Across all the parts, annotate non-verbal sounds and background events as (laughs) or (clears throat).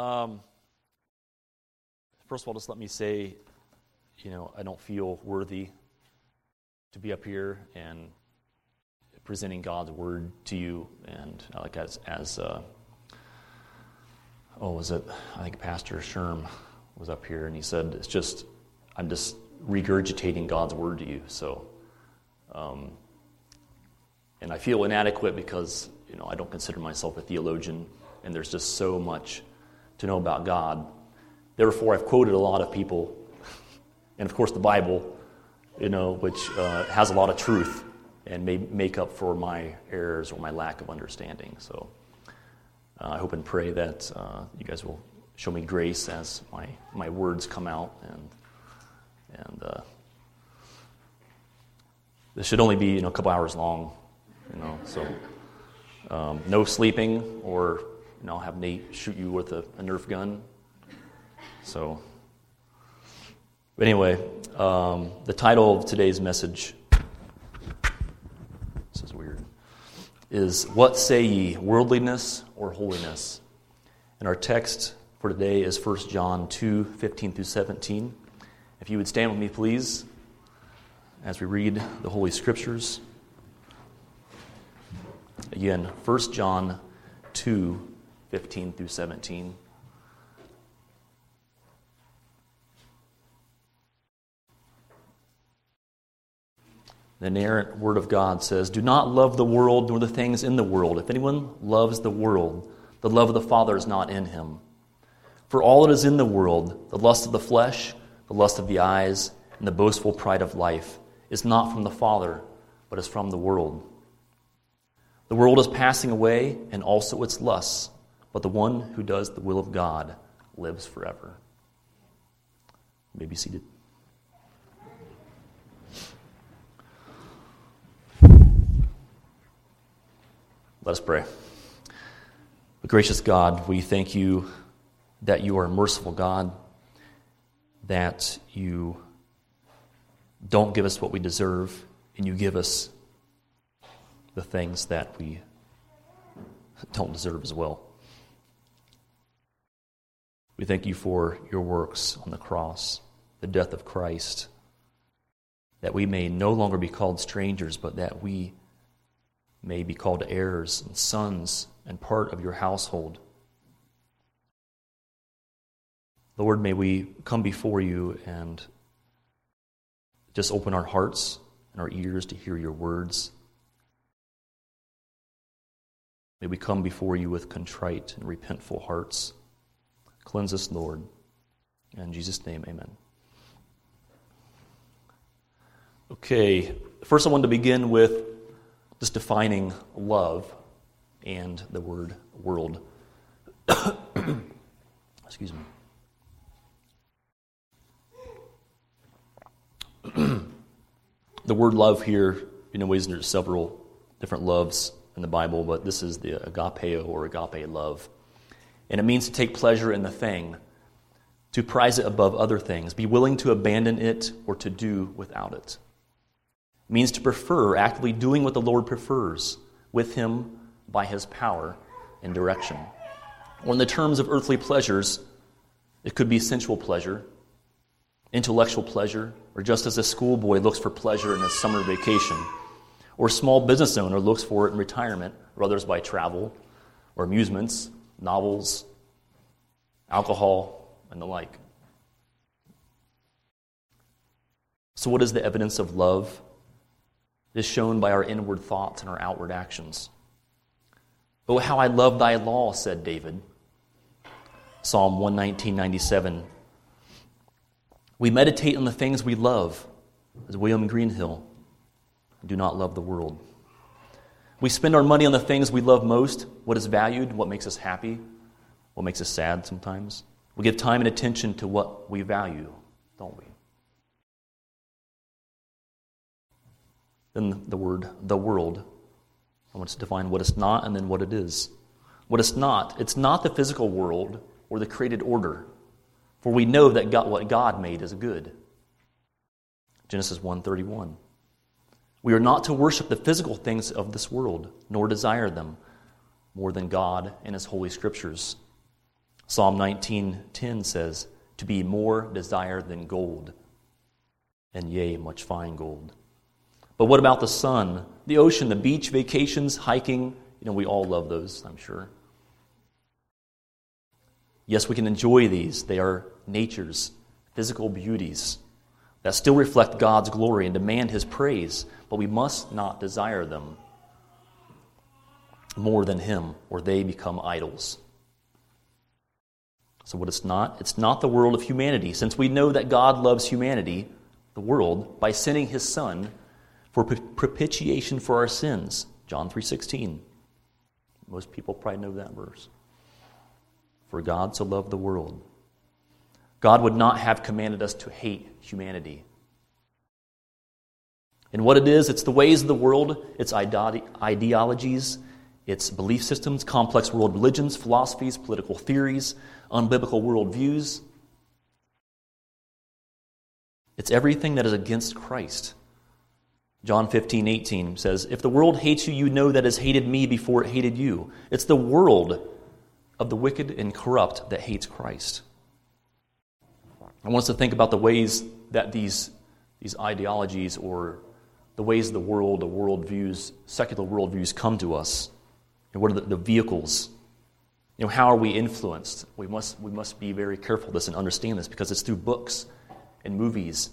Um, first of all, just let me say, you know, I don't feel worthy to be up here and presenting God's word to you, and like as as uh, oh, was it? I think Pastor Sherm was up here, and he said it's just I'm just regurgitating God's word to you. So, um, and I feel inadequate because you know I don't consider myself a theologian, and there's just so much to know about God. Therefore, I've quoted a lot of people, and of course the Bible, you know, which uh, has a lot of truth and may make up for my errors or my lack of understanding. So, uh, I hope and pray that uh, you guys will show me grace as my my words come out and and uh, this should only be you know, a couple hours long, you know. So um, no sleeping, or you know, have Nate shoot you with a, a Nerf gun. So, but anyway, um, the title of today's message. This is weird. Is what say ye, worldliness or holiness? And our text for today is 1 John 2 15 through 17. If you would stand with me, please, as we read the Holy Scriptures. Again, 1 John 2 15 through 17. The inerrant Word of God says, Do not love the world nor the things in the world. If anyone loves the world, the love of the Father is not in him. For all that is in the world, the lust of the flesh, the lust of the eyes, and the boastful pride of life is not from the Father, but is from the world. The world is passing away, and also its lusts, but the one who does the will of God lives forever. You may be seated. Let us pray. Gracious God, we thank you that you are a merciful God that you don't give us what we deserve, and you give us the things that we don't deserve as well. We thank you for your works on the cross, the death of Christ, that we may no longer be called strangers, but that we may be called heirs and sons and part of your household. Lord, may we come before you and just open our hearts and our ears to hear your words. May we come before you with contrite and repentful hearts. Cleanse us, Lord. In Jesus' name, amen. Okay, first I want to begin with just defining love and the word world. (coughs) Excuse me. (coughs) the word love here, you know, ways there's several different loves in the Bible, but this is the agapeo or agape love. And it means to take pleasure in the thing, to prize it above other things, be willing to abandon it or to do without it. It means to prefer, actively doing what the Lord prefers with Him by His power and direction. Or in the terms of earthly pleasures, it could be sensual pleasure, intellectual pleasure, or just as a schoolboy looks for pleasure in a summer vacation, or a small business owner looks for it in retirement, or others by travel, or amusements, novels, alcohol, and the like. So, what is the evidence of love? It is shown by our inward thoughts and our outward actions. Oh, how I love thy law, said David. Psalm 119.97 we meditate on the things we love, as William Greenhill, do not love the world. We spend our money on the things we love most, what is valued, what makes us happy, what makes us sad sometimes. We give time and attention to what we value, don't we? Then the word the world. I want to define what it's not and then what it is. What it's not, it's not the physical world or the created order. For we know that God, what God made is good. Genesis 1:31. We are not to worship the physical things of this world, nor desire them more than God and his holy scriptures. Psalm 19:10 says, "To be more desired than gold, and yea, much fine gold." But what about the sun, the ocean, the beach, vacations, hiking? You know, we all love those, I'm sure. Yes, we can enjoy these. They are nature's physical beauties that still reflect God's glory and demand His praise, but we must not desire them more than Him, or they become idols. So, what it's not? It's not the world of humanity, since we know that God loves humanity, the world, by sending His Son for propitiation for our sins. John 3:16. Most people probably know that verse. For God so loved the world God would not have commanded us to hate humanity. And what it is, it's the ways of the world, its ideologies, its belief systems, complex world religions, philosophies, political theories, unbiblical worldviews. It's everything that is against Christ. John 15, 18 says, If the world hates you, you know that it has hated me before it hated you. It's the world of the wicked and corrupt that hates Christ. I want us to think about the ways that these, these ideologies or the ways the world, the worldviews, secular worldviews come to us. And what are the, the vehicles? You know, how are we influenced? We must, we must be very careful this and understand this because it's through books and movies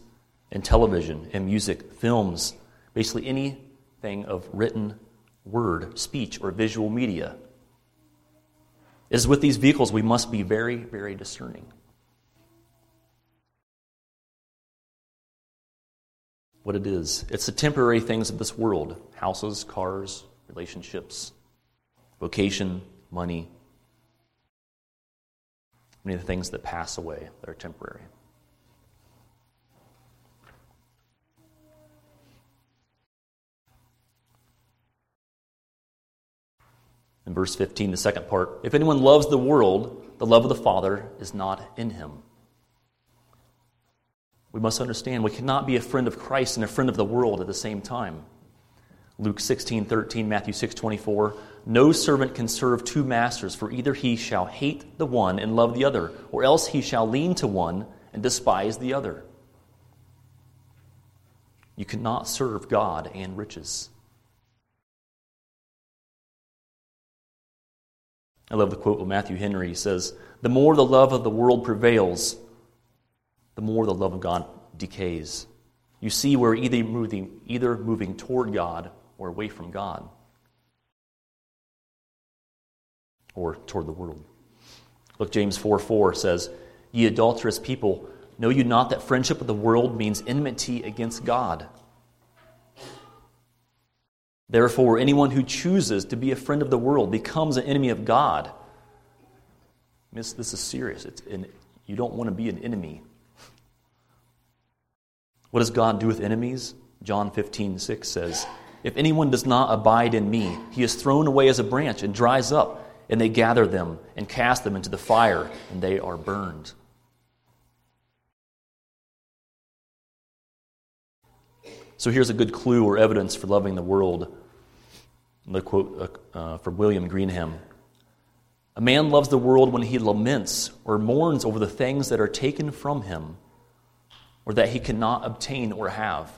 and television and music, films, basically anything of written word, speech, or visual media. It is with these vehicles we must be very, very discerning. What it is. It's the temporary things of this world houses, cars, relationships, vocation, money. Many of the things that pass away that are temporary. In verse 15, the second part, if anyone loves the world, the love of the Father is not in him. We must understand we cannot be a friend of Christ and a friend of the world at the same time. Luke 16, 13, Matthew 6, 24. No servant can serve two masters, for either he shall hate the one and love the other, or else he shall lean to one and despise the other. You cannot serve God and riches. I love the quote of Matthew Henry. He says, The more the love of the world prevails, the more the love of God decays. You see, we're either moving, either moving toward God or away from God, or toward the world. Look, James 4 4 says, Ye adulterous people, know you not that friendship with the world means enmity against God? Therefore, anyone who chooses to be a friend of the world becomes an enemy of God. This, this is serious. It's, you don't want to be an enemy what does God do with enemies? John 15, 6 says, If anyone does not abide in me, he is thrown away as a branch and dries up, and they gather them and cast them into the fire, and they are burned. So here's a good clue or evidence for loving the world. The quote uh, uh from William Greenham A man loves the world when he laments or mourns over the things that are taken from him or that he cannot obtain or have.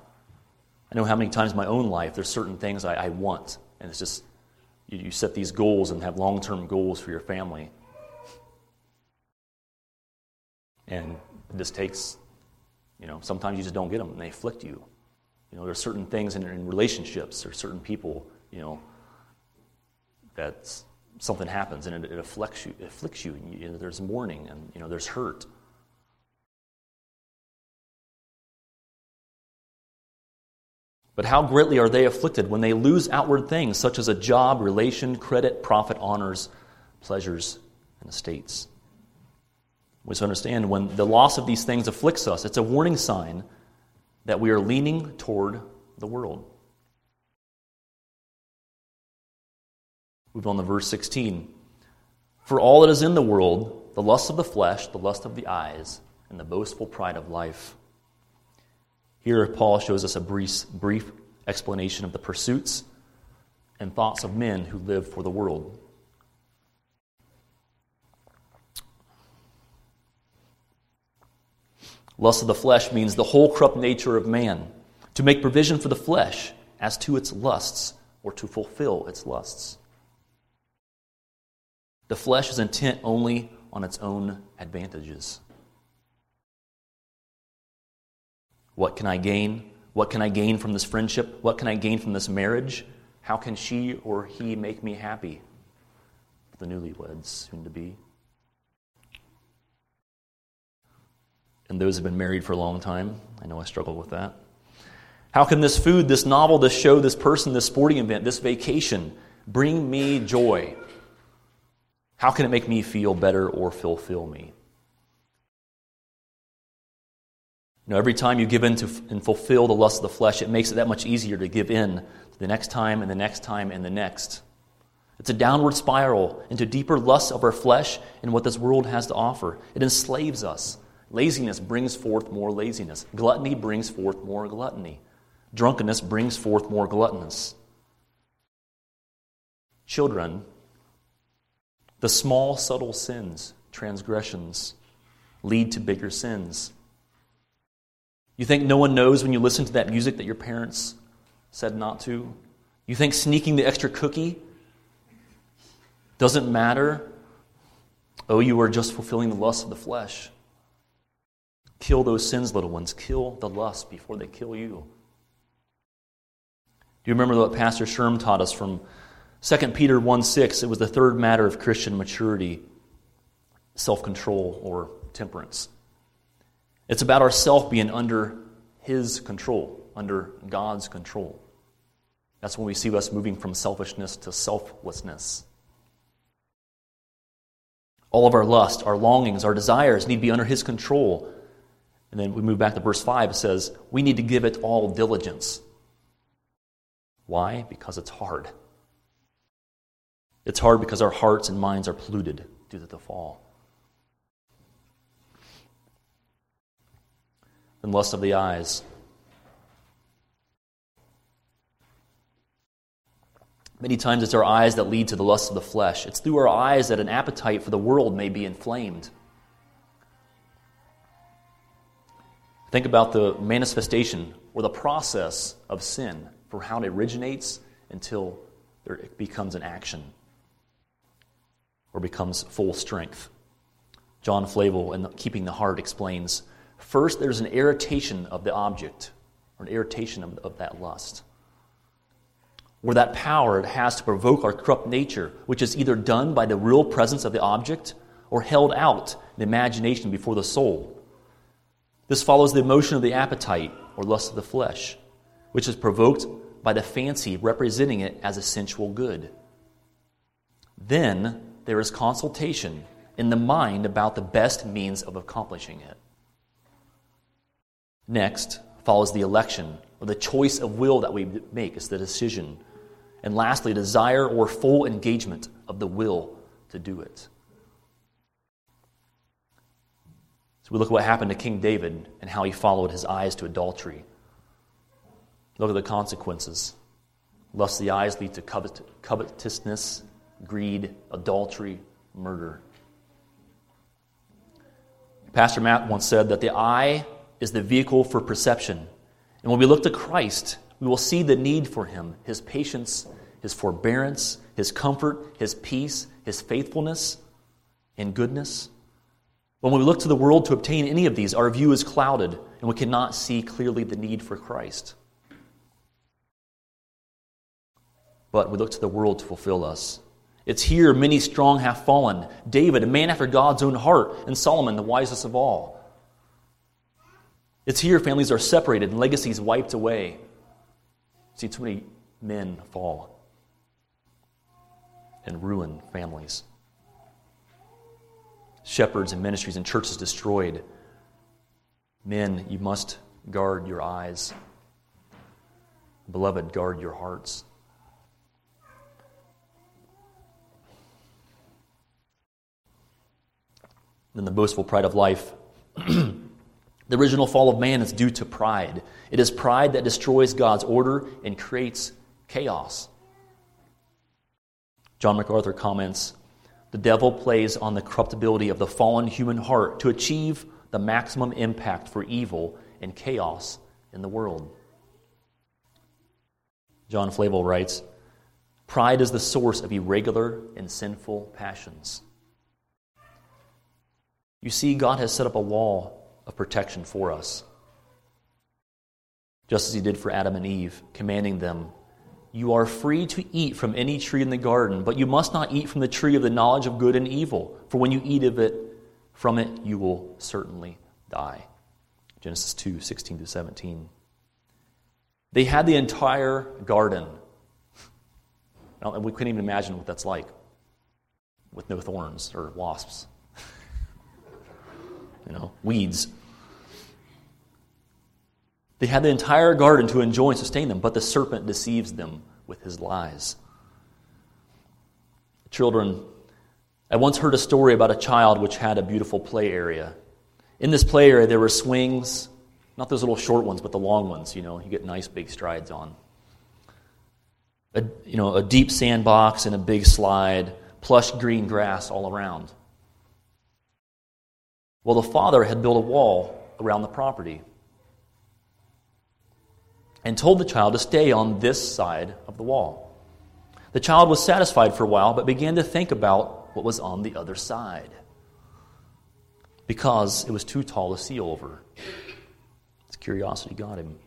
I know how many times in my own life there's certain things I, I want, and it's just you, you set these goals and have long term goals for your family. And this takes, you know, sometimes you just don't get them and they afflict you. You know, there's certain things in, in relationships or certain people, you know, that something happens and it, it afflicts you. Afflicts you, and you know, there's mourning and you know there's hurt. But how greatly are they afflicted when they lose outward things such as a job, relation, credit, profit, honors, pleasures, and estates? We must understand when the loss of these things afflicts us, it's a warning sign that we are leaning toward the world. Move on to verse 16. For all that is in the world, the lust of the flesh, the lust of the eyes, and the boastful pride of life here, Paul shows us a brief, brief explanation of the pursuits and thoughts of men who live for the world. Lust of the flesh means the whole corrupt nature of man, to make provision for the flesh as to its lusts or to fulfill its lusts. The flesh is intent only on its own advantages. What can I gain? What can I gain from this friendship? What can I gain from this marriage? How can she or he make me happy? The newlyweds, soon to be. And those have been married for a long time. I know I struggle with that. How can this food, this novel, this show, this person, this sporting event, this vacation bring me joy? How can it make me feel better or fulfill me? Know, every time you give in to and fulfill the lust of the flesh, it makes it that much easier to give in the next time and the next time and the next. It's a downward spiral into deeper lusts of our flesh and what this world has to offer. It enslaves us. Laziness brings forth more laziness. Gluttony brings forth more gluttony. Drunkenness brings forth more gluttonous. Children, the small, subtle sins, transgressions, lead to bigger sins. You think no one knows when you listen to that music that your parents said not to? You think sneaking the extra cookie doesn't matter? Oh, you are just fulfilling the lust of the flesh. Kill those sins, little ones. Kill the lust before they kill you. Do you remember what Pastor Sherm taught us from 2 Peter 1 6? It was the third matter of Christian maturity self control or temperance. It's about ourself being under His control, under God's control. That's when we see us moving from selfishness to selflessness. All of our lust, our longings, our desires need to be under His control. And then we move back to verse 5. It says, We need to give it all diligence. Why? Because it's hard. It's hard because our hearts and minds are polluted due to the fall. And lust of the eyes. Many times it's our eyes that lead to the lust of the flesh. It's through our eyes that an appetite for the world may be inflamed. Think about the manifestation or the process of sin, for how it originates until it becomes an action or becomes full strength. John Flavel, in Keeping the Heart, explains first, there's an irritation of the object, or an irritation of, of that lust where that power it has to provoke our corrupt nature, which is either done by the real presence of the object or held out in imagination before the soul. This follows the emotion of the appetite or lust of the flesh, which is provoked by the fancy representing it as a sensual good. Then there is consultation in the mind about the best means of accomplishing it. Next follows the election, or the choice of will that we make, is the decision and lastly, desire or full engagement of the will to do it. So we look at what happened to King David and how he followed his eyes to adultery. Look at the consequences. Lust of the eyes lead to covet- covetousness, greed, adultery, murder. Pastor Matt once said that the eye is the vehicle for perception. And when we look to Christ, we will see the need for him, his patience, his forbearance, his comfort, his peace, his faithfulness, and goodness. When we look to the world to obtain any of these, our view is clouded and we cannot see clearly the need for Christ. But we look to the world to fulfill us. It's here many strong have fallen. David, a man after God's own heart, and Solomon, the wisest of all. It's here families are separated and legacies wiped away. See too many men fall and ruin families. Shepherds and ministries and churches destroyed. Men, you must guard your eyes. Beloved, guard your hearts. Then the boastful pride of life. (clears throat) The original fall of man is due to pride. It is pride that destroys God's order and creates chaos. John MacArthur comments The devil plays on the corruptibility of the fallen human heart to achieve the maximum impact for evil and chaos in the world. John Flavel writes Pride is the source of irregular and sinful passions. You see, God has set up a wall of protection for us, just as He did for Adam and Eve, commanding them You are free to eat from any tree in the garden, but you must not eat from the tree of the knowledge of good and evil, for when you eat of it, from it you will certainly die. Genesis 2 16 to 17. They had the entire garden. And we couldn't even imagine what that's like with no thorns or wasps, (laughs) you know, weeds. They had the entire garden to enjoy and sustain them, but the serpent deceives them with his lies. Children, I once heard a story about a child which had a beautiful play area. In this play area, there were swings, not those little short ones, but the long ones, you know, you get nice big strides on. A, you know, a deep sandbox and a big slide, plush green grass all around. Well, the father had built a wall around the property and told the child to stay on this side of the wall. The child was satisfied for a while, but began to think about what was on the other side because it was too tall to see over His curiosity got him.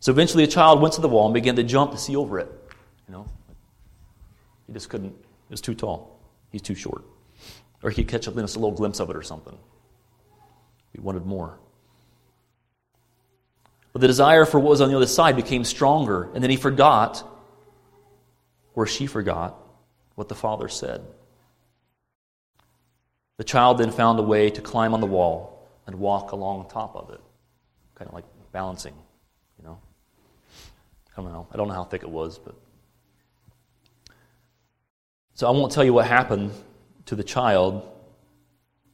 So eventually, a child went to the wall and began to jump to see over it. You know, he just couldn't. It was too tall. He's too short. Or he'd catch up just a little glimpse of it or something. He wanted more. But the desire for what was on the other side became stronger, and then he forgot, or she forgot, what the father said. The child then found a way to climb on the wall and walk along top of it, kind of like balancing, you know. I don't know. I don't know how thick it was, but. So I won't tell you what happened to the child,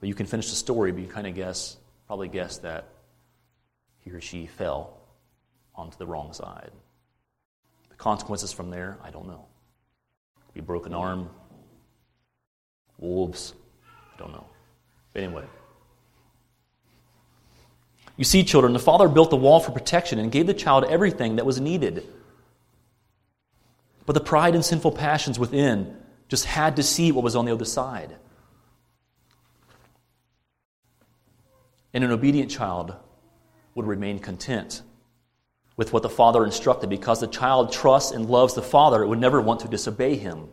but you can finish the story, but you kind of guess, probably guess that he or she fell onto the wrong side. The consequences from there, I don't know. Be broken arm, wolves, I don't know. But anyway. You see, children, the father built the wall for protection and gave the child everything that was needed. But the pride and sinful passions within just had to see what was on the other side. And an obedient child would remain content with what the father instructed because the child trusts and loves the father, it would never want to disobey him.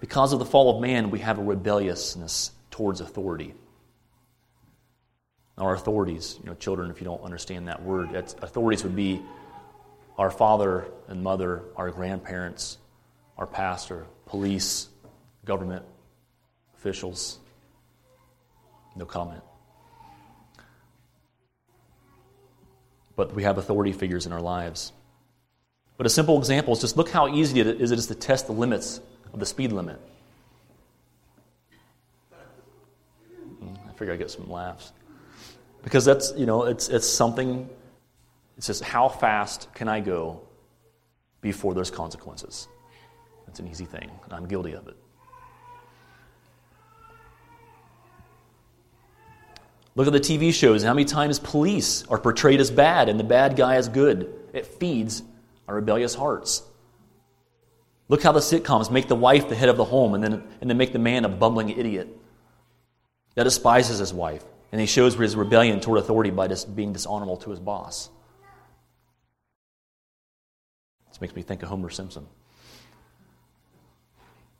Because of the fall of man, we have a rebelliousness towards authority. Our authorities, you know, children, if you don't understand that word, authorities would be our father and mother, our grandparents, our pastor, police, government officials. No comment. But we have authority figures in our lives. But a simple example is just look how easy it is, it is to test the limits of the speed limit. Hmm, I figure I get some laughs. Because that's, you know, it's, it's something, it's just how fast can I go before there's consequences? It's an easy thing, and I'm guilty of it. Look at the TV shows. How many times police are portrayed as bad and the bad guy as good? It feeds our rebellious hearts. Look how the sitcoms make the wife the head of the home and then, and then make the man a bumbling idiot that despises his wife. And he shows his rebellion toward authority by just being dishonorable to his boss. This makes me think of Homer Simpson.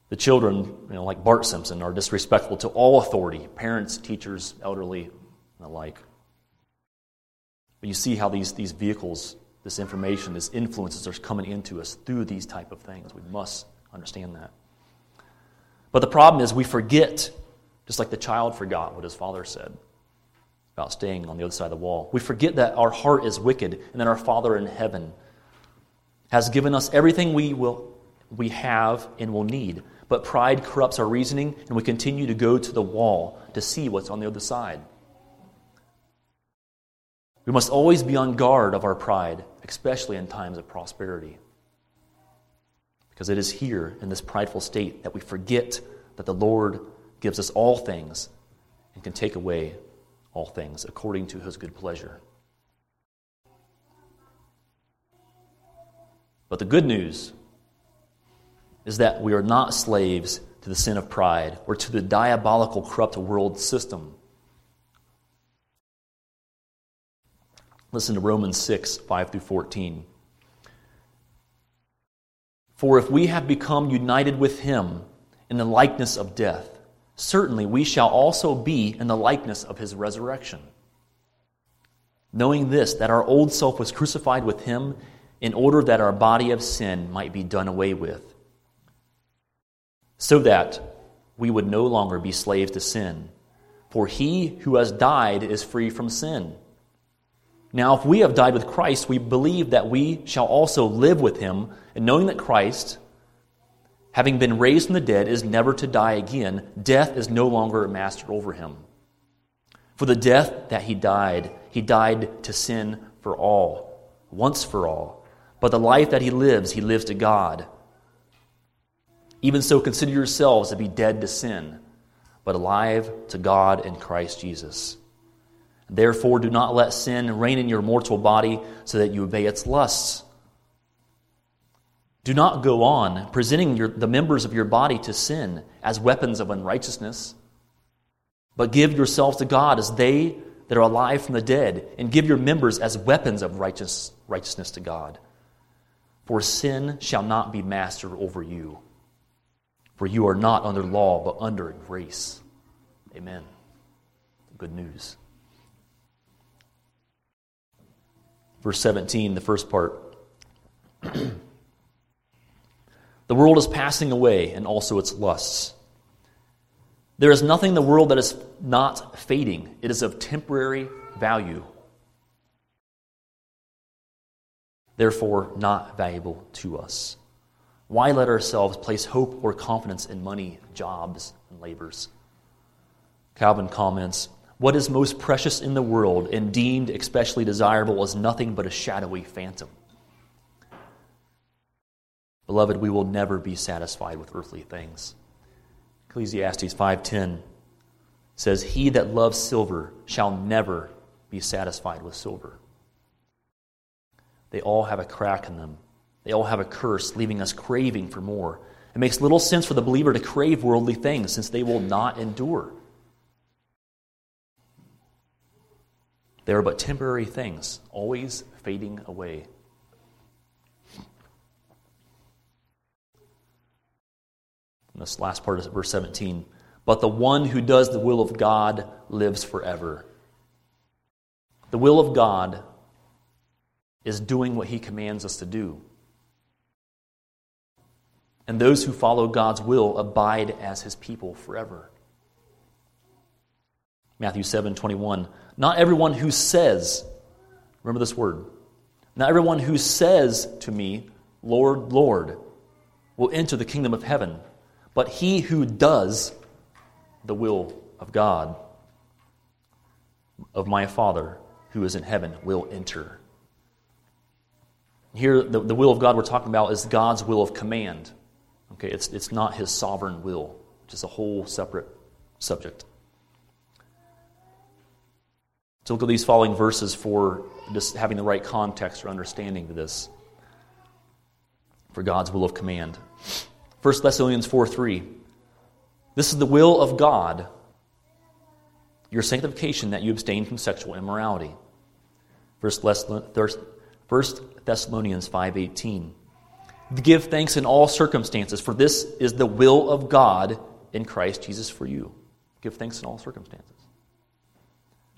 The children, you know, like Bart Simpson, are disrespectful to all authority parents, teachers, elderly, and the like. But you see how these, these vehicles this information, this influences are coming into us through these type of things. We must understand that. But the problem is we forget, just like the child forgot what his father said about staying on the other side of the wall. We forget that our heart is wicked and that our Father in heaven has given us everything we will we have and will need. But pride corrupts our reasoning, and we continue to go to the wall to see what's on the other side. We must always be on guard of our pride, especially in times of prosperity. Because it is here in this prideful state that we forget that the Lord gives us all things and can take away all things according to his good pleasure. But the good news is that we are not slaves to the sin of pride or to the diabolical, corrupt world system. Listen to Romans 6, 5 through 14. For if we have become united with him in the likeness of death, certainly we shall also be in the likeness of his resurrection. Knowing this, that our old self was crucified with him in order that our body of sin might be done away with, so that we would no longer be slaves to sin. For he who has died is free from sin. Now, if we have died with Christ, we believe that we shall also live with him, and knowing that Christ, having been raised from the dead, is never to die again, death is no longer master over him. For the death that he died, he died to sin for all, once for all. But the life that he lives, he lives to God. Even so, consider yourselves to be dead to sin, but alive to God in Christ Jesus. Therefore, do not let sin reign in your mortal body so that you obey its lusts. Do not go on presenting your, the members of your body to sin as weapons of unrighteousness, but give yourselves to God as they that are alive from the dead, and give your members as weapons of righteous, righteousness to God. For sin shall not be master over you, for you are not under law, but under grace. Amen. Good news. Verse 17, the first part. (clears throat) the world is passing away, and also its lusts. There is nothing in the world that is not fading, it is of temporary value. Therefore, not valuable to us. Why let ourselves place hope or confidence in money, jobs, and labors? Calvin comments what is most precious in the world and deemed especially desirable is nothing but a shadowy phantom. Beloved, we will never be satisfied with earthly things. Ecclesiastes 5:10 says, "He that loves silver shall never be satisfied with silver." They all have a crack in them. They all have a curse, leaving us craving for more. It makes little sense for the believer to crave worldly things since they will not endure. They are but temporary things, always fading away. And this last part is verse 17. But the one who does the will of God lives forever. The will of God is doing what he commands us to do. And those who follow God's will abide as his people forever. Matthew 7 21. Not everyone who says, remember this word, not everyone who says to me, Lord, Lord, will enter the kingdom of heaven, but he who does the will of God, of my Father who is in heaven, will enter. Here, the, the will of God we're talking about is God's will of command. Okay, it's, it's not his sovereign will, which is a whole separate subject. To look at these following verses for just having the right context or understanding to this for God's will of command. 1 Thessalonians 4 3. This is the will of God, your sanctification, that you abstain from sexual immorality. 1 Thessalonians 5:18. Give thanks in all circumstances, for this is the will of God in Christ Jesus for you. Give thanks in all circumstances.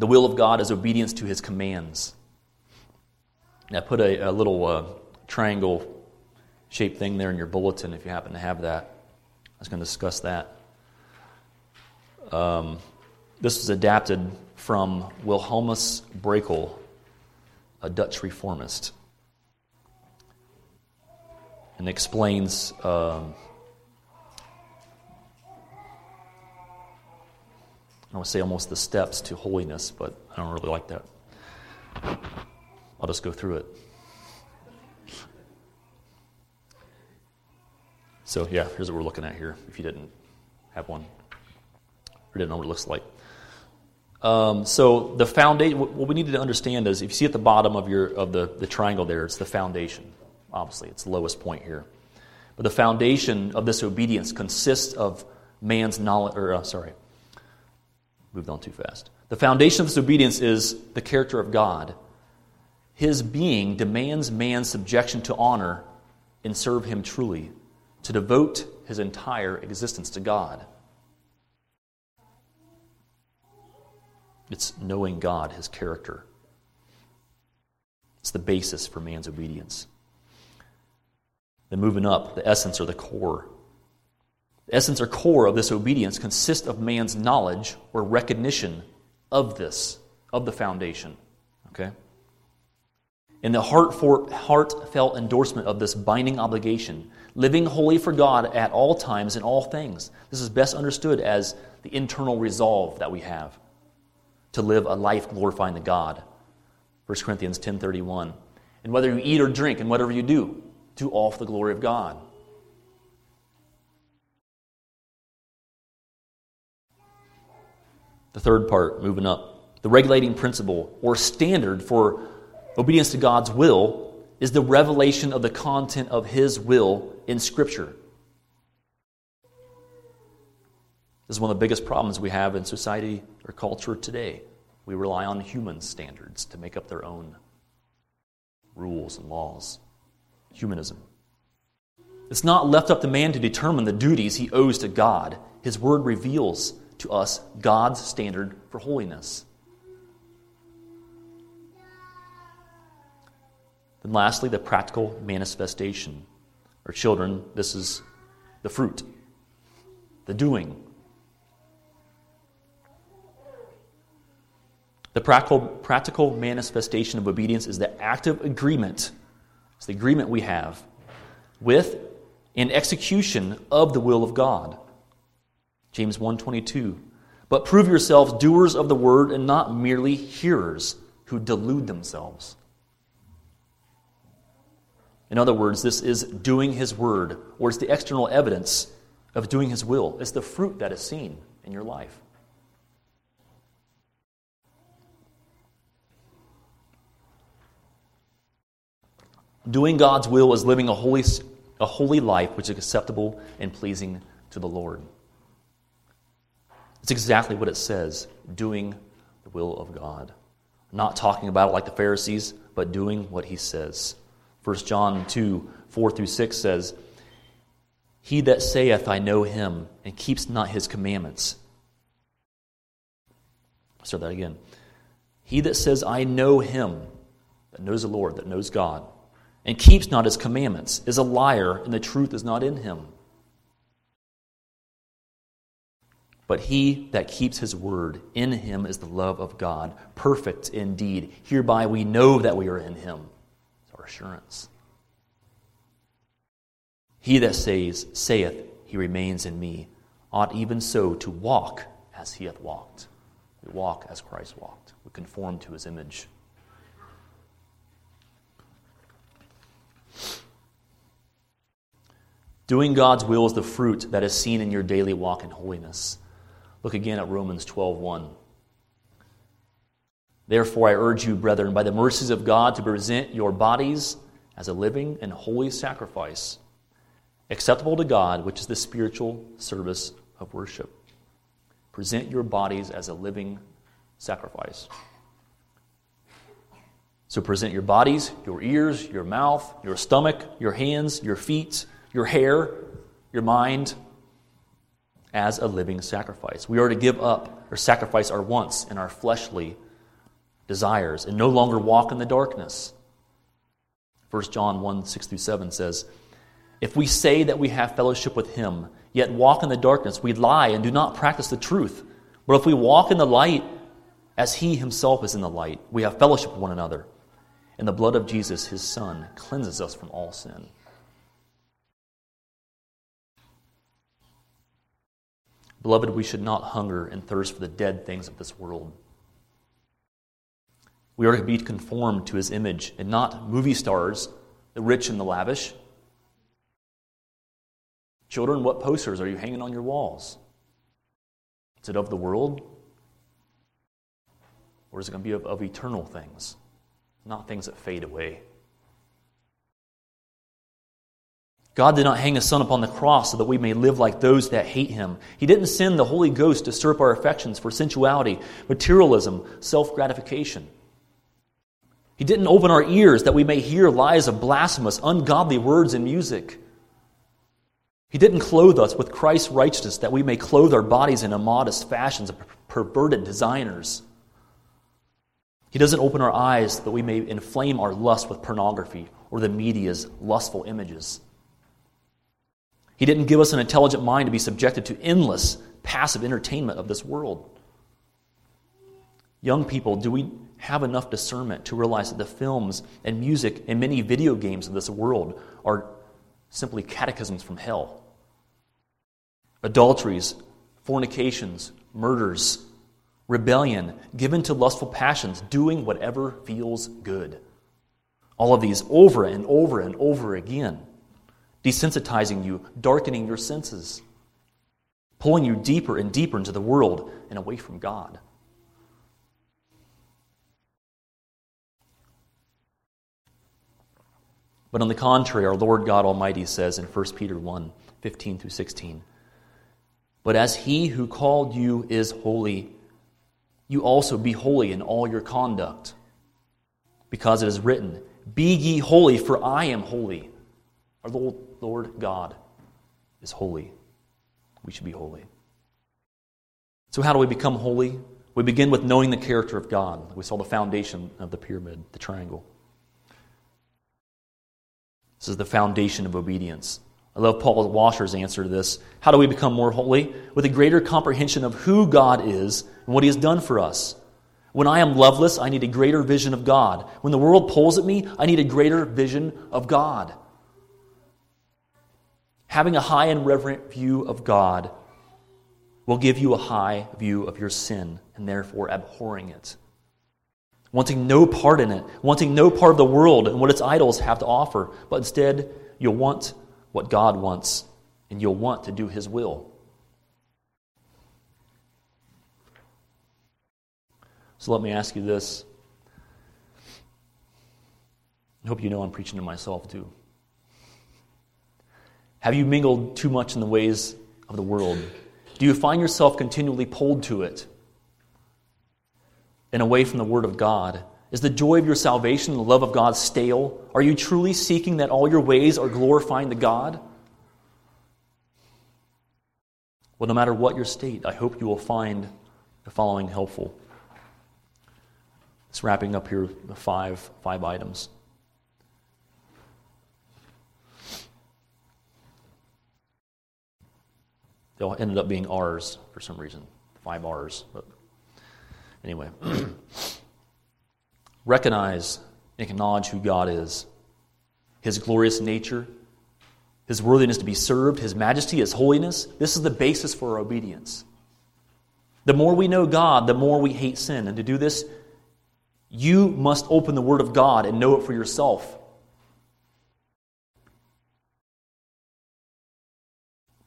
The will of God is obedience to his commands. And I put a, a little uh, triangle shaped thing there in your bulletin if you happen to have that. I was going to discuss that. Um, this was adapted from Wilhelmus Brakel, a Dutch reformist, and explains. Um, I would say almost the steps to holiness, but I don't really like that. I'll just go through it. So, yeah, here's what we're looking at here if you didn't have one or didn't know what it looks like. Um, so, the foundation, what we need to understand is if you see at the bottom of, your, of the, the triangle there, it's the foundation. Obviously, it's the lowest point here. But the foundation of this obedience consists of man's knowledge, or uh, sorry, moved on too fast. The foundation of this obedience is the character of God. His being demands man's subjection to honor and serve him truly, to devote his entire existence to God. It's knowing God, his character. It's the basis for man's obedience. Then moving up, the essence or the core the essence or core of this obedience consists of man's knowledge or recognition of this, of the foundation. Okay? In the heartfelt endorsement of this binding obligation, living wholly for God at all times in all things. This is best understood as the internal resolve that we have to live a life glorifying the God. 1 Corinthians 10:31. And whether you eat or drink and whatever you do, do all for the glory of God. The third part, moving up, the regulating principle or standard for obedience to God's will is the revelation of the content of His will in Scripture. This is one of the biggest problems we have in society or culture today. We rely on human standards to make up their own rules and laws. Humanism. It's not left up to man to determine the duties he owes to God. His word reveals to us God's standard for holiness. Then, lastly, the practical manifestation. Our children, this is the fruit, the doing. The practical, practical manifestation of obedience is the active agreement. It's the agreement we have with and execution of the will of God. James 1:22. But prove yourselves doers of the word and not merely hearers who delude themselves. In other words, this is doing his word, or it's the external evidence of doing his will. It's the fruit that is seen in your life. Doing God's will is living a holy, a holy life which is acceptable and pleasing to the Lord. It's exactly what it says doing the will of God. Not talking about it like the Pharisees, but doing what he says. 1 John 2 4 through 6 says, He that saith, I know him, and keeps not his commandments. I'll start that again. He that says, I know him, that knows the Lord, that knows God, and keeps not his commandments, is a liar, and the truth is not in him. But he that keeps his word, in him is the love of God, perfect indeed. Hereby we know that we are in him. It's our assurance. He that says, saith, he remains in me, ought even so to walk as he hath walked. We walk as Christ walked. We conform to his image. Doing God's will is the fruit that is seen in your daily walk in holiness. Look again at Romans 12:1. Therefore I urge you, brethren, by the mercies of God, to present your bodies as a living and holy sacrifice, acceptable to God, which is the spiritual service of worship. Present your bodies as a living sacrifice. So present your bodies, your ears, your mouth, your stomach, your hands, your feet, your hair, your mind, as a living sacrifice. We are to give up or sacrifice our wants and our fleshly desires and no longer walk in the darkness. 1 John 1 6 through 7 says, If we say that we have fellowship with him, yet walk in the darkness, we lie and do not practice the truth. But if we walk in the light, as he himself is in the light, we have fellowship with one another. And the blood of Jesus, his Son, cleanses us from all sin. Beloved, we should not hunger and thirst for the dead things of this world. We are to be conformed to his image and not movie stars, the rich and the lavish. Children, what posters are you hanging on your walls? Is it of the world? Or is it going to be of, of eternal things, not things that fade away? God did not hang his son upon the cross so that we may live like those that hate him. He didn't send the Holy Ghost to stir up our affections for sensuality, materialism, self gratification. He didn't open our ears that we may hear lies of blasphemous, ungodly words and music. He didn't clothe us with Christ's righteousness that we may clothe our bodies in immodest fashions of perverted designers. He doesn't open our eyes that we may inflame our lust with pornography or the media's lustful images. He didn't give us an intelligent mind to be subjected to endless passive entertainment of this world. Young people, do we have enough discernment to realize that the films and music and many video games of this world are simply catechisms from hell? adulteries, fornications, murders, rebellion, given to lustful passions, doing whatever feels good. All of these over and over and over again, desensitizing you, darkening your senses, pulling you deeper and deeper into the world and away from God. But on the contrary, our Lord God Almighty says in 1 Peter 1 15 through 16, but as he who called you is holy, you also be holy in all your conduct. Because it is written, Be ye holy, for I am holy. Our Lord God is holy. We should be holy. So, how do we become holy? We begin with knowing the character of God. We saw the foundation of the pyramid, the triangle. This is the foundation of obedience. I love Paul Washer's answer to this. How do we become more holy? With a greater comprehension of who God is and what He has done for us. When I am loveless, I need a greater vision of God. When the world pulls at me, I need a greater vision of God. Having a high and reverent view of God will give you a high view of your sin and therefore abhorring it. Wanting no part in it, wanting no part of the world and what its idols have to offer, but instead you'll want what God wants, and you'll want to do His will. So let me ask you this. I hope you know I'm preaching to myself too. Have you mingled too much in the ways of the world? Do you find yourself continually pulled to it and away from the Word of God? Is the joy of your salvation, and the love of God, stale? Are you truly seeking that all your ways are glorifying to God? Well, no matter what your state, I hope you will find the following helpful. It's wrapping up here five, five items. They all ended up being R's for some reason, five R's. But anyway. (clears throat) recognize and acknowledge who God is, His glorious nature, His worthiness to be served, His majesty, His holiness. This is the basis for our obedience. The more we know God, the more we hate sin. And to do this, you must open the Word of God and know it for yourself.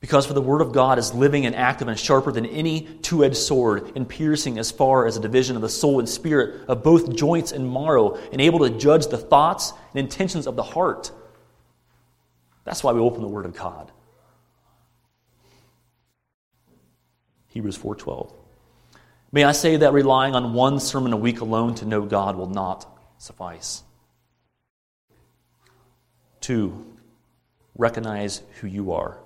Because for the Word of God is living and active and sharper than any two edged sword, and piercing as far as a division of the soul and spirit, of both joints and marrow, and able to judge the thoughts and intentions of the heart. That's why we open the Word of God. Hebrews 4:12. May I say that relying on one sermon a week alone to know God will not suffice. Two, recognize who you are.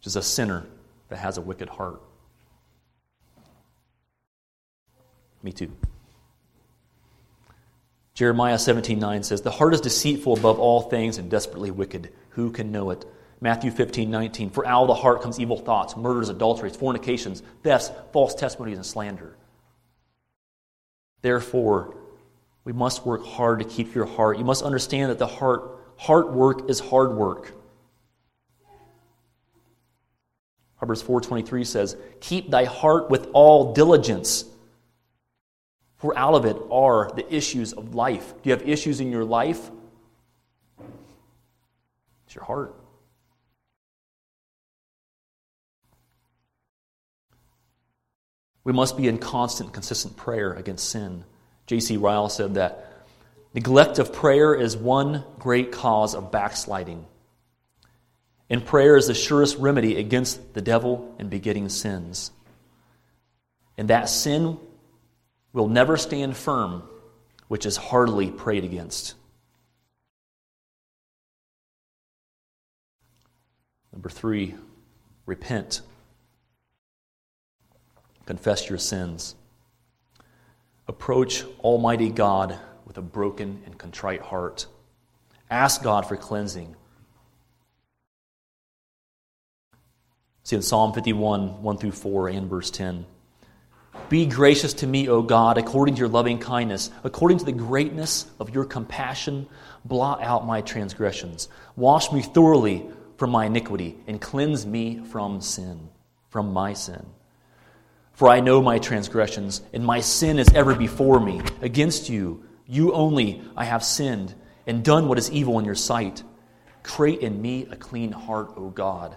Which is a sinner that has a wicked heart. Me too. Jeremiah 17 9 says, The heart is deceitful above all things and desperately wicked. Who can know it? Matthew 15 19, For out of the heart comes evil thoughts, murders, adulteries, fornications, thefts, false testimonies, and slander. Therefore, we must work hard to keep your heart. You must understand that the heart, heart work is hard work. Proverbs 4:23 says, "Keep thy heart with all diligence, for out of it are the issues of life." Do you have issues in your life? It's your heart. We must be in constant, consistent prayer against sin. J.C. Ryle said that neglect of prayer is one great cause of backsliding. And prayer is the surest remedy against the devil and besetting sins. And that sin will never stand firm, which is heartily prayed against. Number three, repent. Confess your sins. Approach Almighty God with a broken and contrite heart. Ask God for cleansing. See in Psalm 51, 1 through 4, and verse 10. Be gracious to me, O God, according to your loving kindness, according to the greatness of your compassion, blot out my transgressions. Wash me thoroughly from my iniquity, and cleanse me from sin, from my sin. For I know my transgressions, and my sin is ever before me. Against you, you only, I have sinned, and done what is evil in your sight. Create in me a clean heart, O God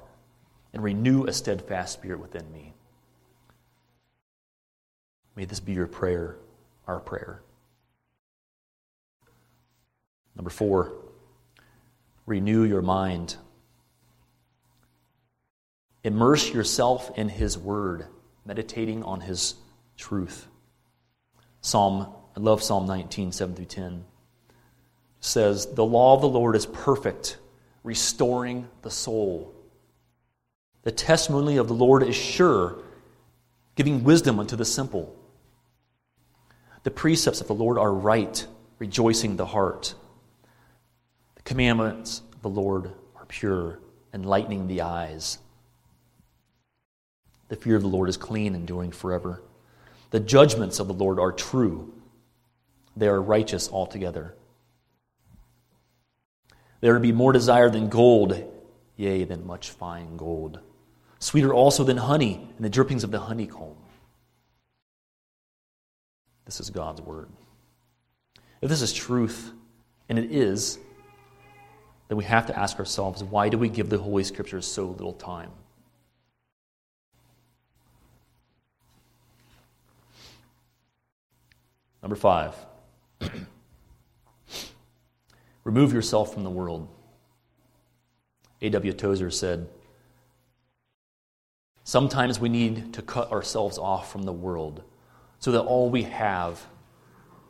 and renew a steadfast spirit within me. May this be your prayer, our prayer. Number four, renew your mind. Immerse yourself in His Word, meditating on His truth. Psalm, I love Psalm 19, 7 through 10. says, The law of the Lord is perfect, restoring the soul. The testimony of the Lord is sure, giving wisdom unto the simple. The precepts of the Lord are right, rejoicing the heart. The commandments of the Lord are pure, enlightening the eyes. The fear of the Lord is clean, enduring forever. The judgments of the Lord are true, they are righteous altogether. There to be more desire than gold, yea, than much fine gold sweeter also than honey and the drippings of the honeycomb. This is God's word. If this is truth, and it is, then we have to ask ourselves why do we give the Holy Scriptures so little time? Number five, (clears throat) remove yourself from the world. A.W. Tozer said, Sometimes we need to cut ourselves off from the world so that all we have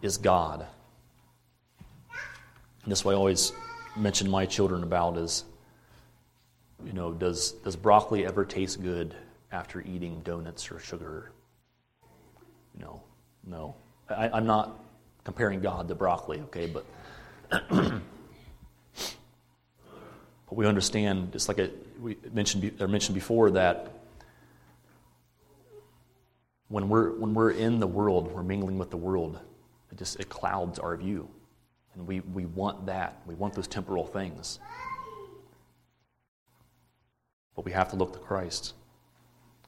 is God. And this way I always mention my children about is, you know, does, does broccoli ever taste good after eating donuts or sugar? No, no. I, I'm not comparing God to broccoli, okay, but (clears throat) but we understand, just like I, mentioned, mentioned before, that when we're, when we're in the world, we're mingling with the world, it just it clouds our view. And we, we want that. We want those temporal things. But we have to look to Christ.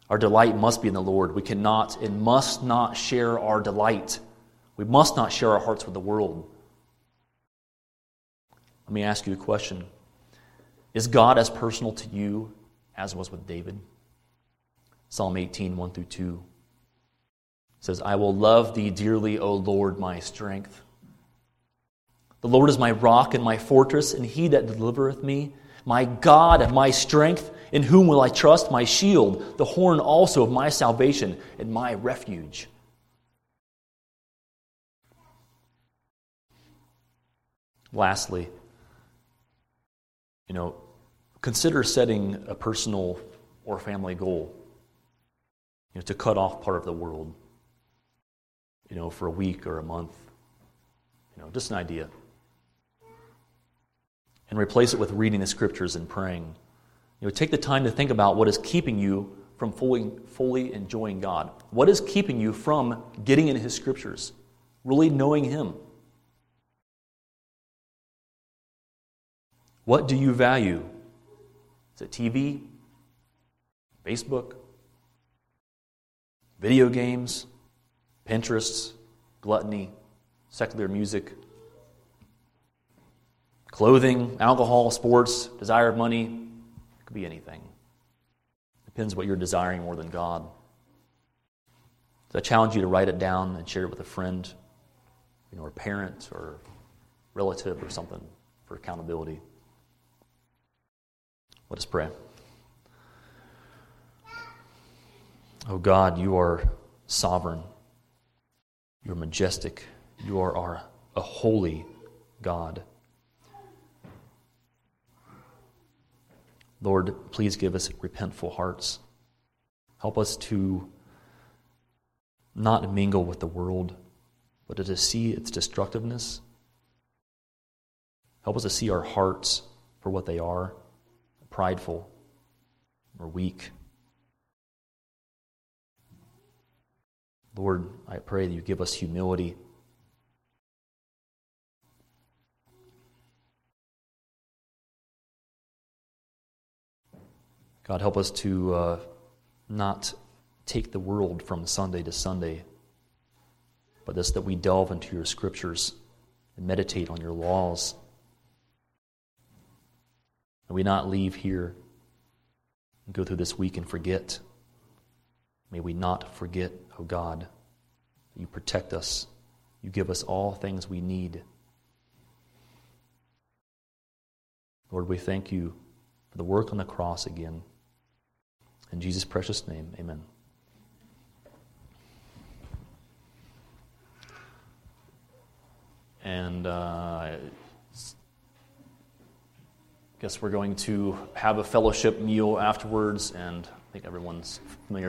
Our delight must be in the Lord. We cannot and must not share our delight. We must not share our hearts with the world. Let me ask you a question Is God as personal to you as was with David? Psalm 18, 1 through 2 says, I will love thee dearly, O Lord, my strength. The Lord is my rock and my fortress, and he that delivereth me. My God and my strength, in whom will I trust? My shield, the horn also of my salvation, and my refuge. Lastly, you know, consider setting a personal or family goal you know, to cut off part of the world you know, for a week or a month. You know, just an idea. And replace it with reading the scriptures and praying. You know, take the time to think about what is keeping you from fully, fully enjoying God. What is keeping you from getting in His scriptures, really knowing Him? What do you value? Is it TV? Facebook? Video games? Pinterest? Gluttony? Secular music? Clothing? Alcohol? Sports? Desire of money? It could be anything. Depends what you're desiring more than God. So I challenge you to write it down and share it with a friend, you know, or parent or relative or something for accountability. Let us pray. Oh God, you are sovereign. You're majestic. You are our, a holy God. Lord, please give us repentful hearts. Help us to not mingle with the world, but to see its destructiveness. Help us to see our hearts for what they are prideful or weak. Lord, I pray that you give us humility. God, help us to uh, not take the world from Sunday to Sunday, but this that we delve into your scriptures and meditate on your laws. May we not leave here and go through this week and forget. May we not forget, O oh God, that you protect us. You give us all things we need. Lord, we thank you for the work on the cross again. In Jesus' precious name, amen. And uh, guess we're going to have a fellowship meal afterwards, and I think everyone's familiar.